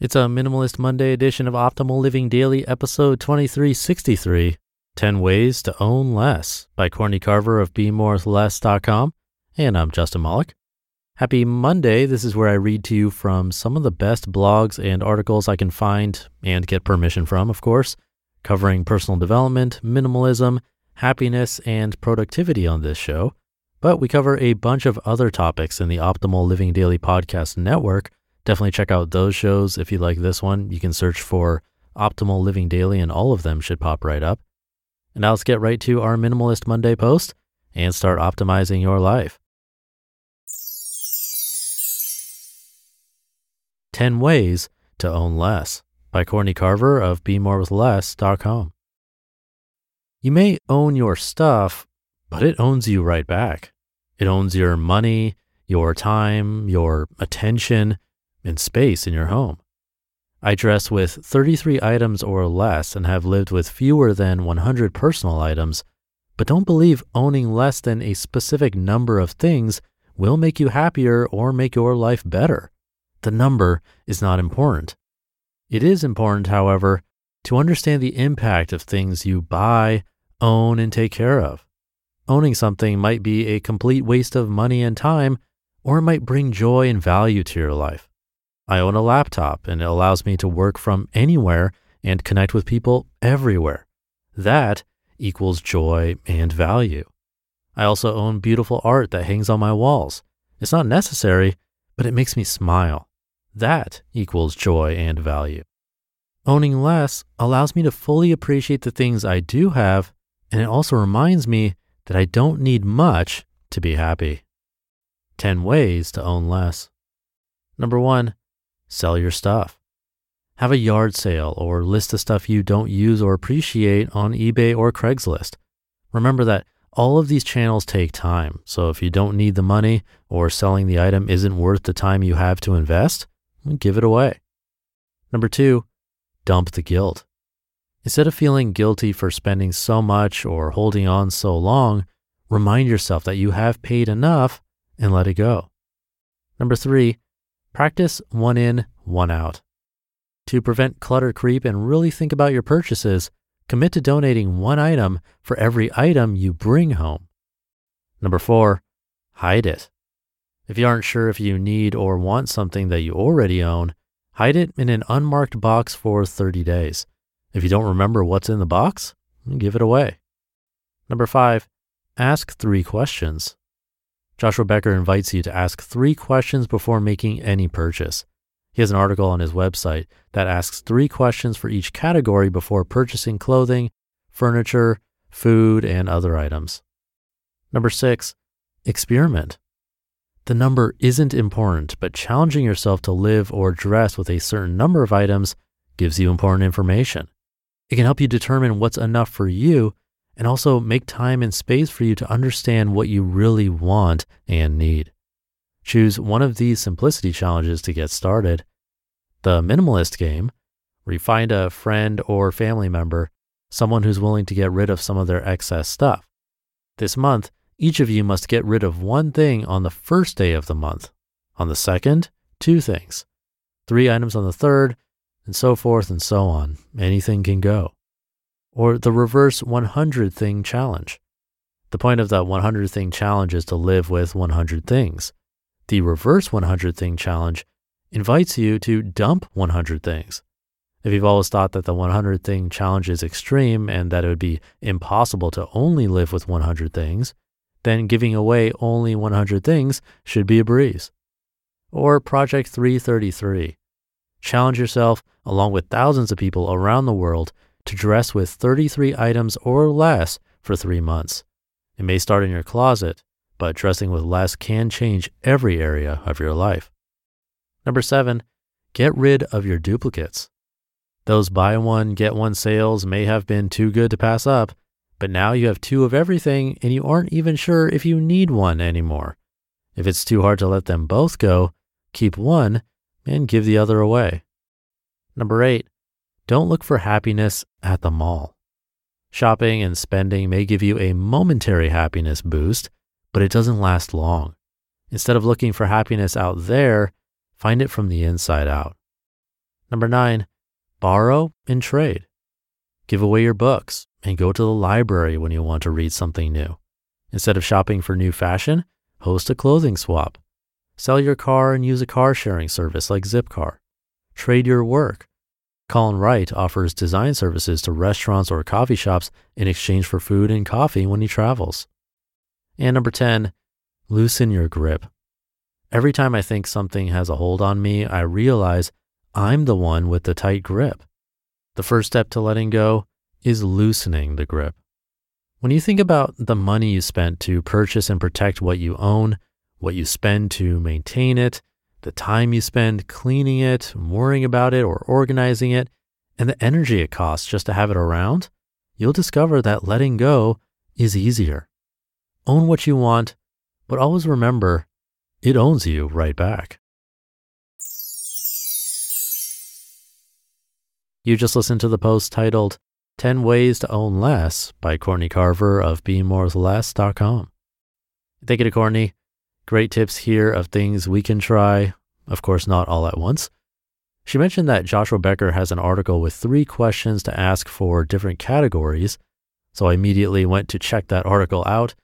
It's a Minimalist Monday edition of Optimal Living Daily, episode 2363 10 Ways to Own Less by Courtney Carver of BeMoreWithLess.com. And I'm Justin Malik. Happy Monday. This is where I read to you from some of the best blogs and articles I can find and get permission from, of course, covering personal development, minimalism, happiness, and productivity on this show. But we cover a bunch of other topics in the Optimal Living Daily Podcast Network Definitely check out those shows. If you like this one, you can search for Optimal Living Daily, and all of them should pop right up. And now let's get right to our Minimalist Monday post and start optimizing your life. 10 Ways to Own Less by Courtney Carver of BeMoreWithLess.com. You may own your stuff, but it owns you right back. It owns your money, your time, your attention, and space in your home. I dress with 33 items or less and have lived with fewer than 100 personal items, but don't believe owning less than a specific number of things will make you happier or make your life better. The number is not important. It is important, however, to understand the impact of things you buy, own, and take care of. Owning something might be a complete waste of money and time, or it might bring joy and value to your life. I own a laptop and it allows me to work from anywhere and connect with people everywhere. That equals joy and value. I also own beautiful art that hangs on my walls. It's not necessary, but it makes me smile. That equals joy and value. Owning less allows me to fully appreciate the things I do have, and it also reminds me that I don't need much to be happy. 10 ways to own less. Number one, Sell your stuff. Have a yard sale or list the stuff you don't use or appreciate on eBay or Craigslist. Remember that all of these channels take time, so if you don't need the money or selling the item isn't worth the time you have to invest, give it away. Number two, dump the guilt. Instead of feeling guilty for spending so much or holding on so long, remind yourself that you have paid enough and let it go. Number three, Practice one in, one out. To prevent clutter creep and really think about your purchases, commit to donating one item for every item you bring home. Number four, hide it. If you aren't sure if you need or want something that you already own, hide it in an unmarked box for 30 days. If you don't remember what's in the box, give it away. Number five, ask three questions. Joshua Becker invites you to ask three questions before making any purchase. He has an article on his website that asks three questions for each category before purchasing clothing, furniture, food, and other items. Number six, experiment. The number isn't important, but challenging yourself to live or dress with a certain number of items gives you important information. It can help you determine what's enough for you and also make time and space for you to understand what you really want and need. Choose one of these simplicity challenges to get started. The minimalist game, where you find a friend or family member, someone who's willing to get rid of some of their excess stuff. This month, each of you must get rid of one thing on the first day of the month. On the second, two things. Three items on the third, and so forth and so on. Anything can go or the reverse 100 thing challenge. The point of the 100 thing challenge is to live with 100 things. The reverse 100 thing challenge invites you to dump 100 things. If you've always thought that the 100 thing challenge is extreme and that it would be impossible to only live with 100 things, then giving away only 100 things should be a breeze. Or Project 333. Challenge yourself, along with thousands of people around the world, to dress with 33 items or less for three months. It may start in your closet, but dressing with less can change every area of your life. Number seven, get rid of your duplicates. Those buy one, get one sales may have been too good to pass up, but now you have two of everything and you aren't even sure if you need one anymore. If it's too hard to let them both go, keep one and give the other away. Number eight, don't look for happiness at the mall. Shopping and spending may give you a momentary happiness boost, but it doesn't last long. Instead of looking for happiness out there, find it from the inside out. Number nine, borrow and trade. Give away your books and go to the library when you want to read something new. Instead of shopping for new fashion, host a clothing swap. Sell your car and use a car sharing service like Zipcar. Trade your work. Colin Wright offers design services to restaurants or coffee shops in exchange for food and coffee when he travels. And number 10, loosen your grip. Every time I think something has a hold on me, I realize I'm the one with the tight grip. The first step to letting go is loosening the grip. When you think about the money you spent to purchase and protect what you own, what you spend to maintain it, the time you spend cleaning it, worrying about it, or organizing it, and the energy it costs just to have it around, you'll discover that letting go is easier. Own what you want, but always remember it owns you right back. You just listened to the post titled 10 Ways to Own Less by Courtney Carver of BeMoreWithLess.com. Thank you to Courtney. Great tips here of things we can try, of course, not all at once. She mentioned that Joshua Becker has an article with three questions to ask for different categories. So I immediately went to check that article out.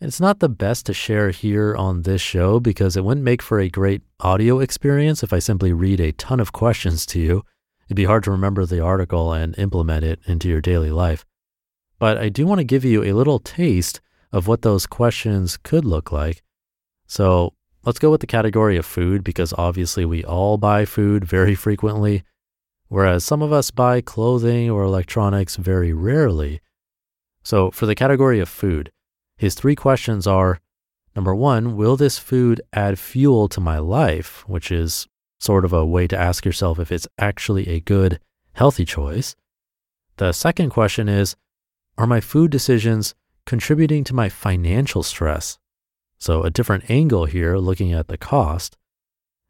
It's not the best to share here on this show because it wouldn't make for a great audio experience if I simply read a ton of questions to you. It'd be hard to remember the article and implement it into your daily life. But I do want to give you a little taste of what those questions could look like. So let's go with the category of food because obviously we all buy food very frequently, whereas some of us buy clothing or electronics very rarely. So for the category of food, his three questions are number one, will this food add fuel to my life? Which is sort of a way to ask yourself if it's actually a good, healthy choice. The second question is, are my food decisions contributing to my financial stress? So, a different angle here looking at the cost.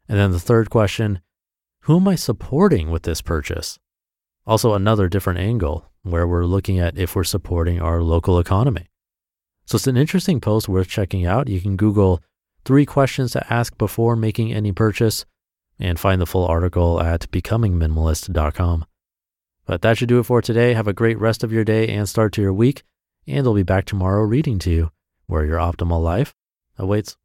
And then the third question who am I supporting with this purchase? Also, another different angle where we're looking at if we're supporting our local economy. So, it's an interesting post worth checking out. You can Google three questions to ask before making any purchase and find the full article at becomingminimalist.com. But that should do it for today. Have a great rest of your day and start to your week. And I'll be back tomorrow reading to you where your optimal life awaits.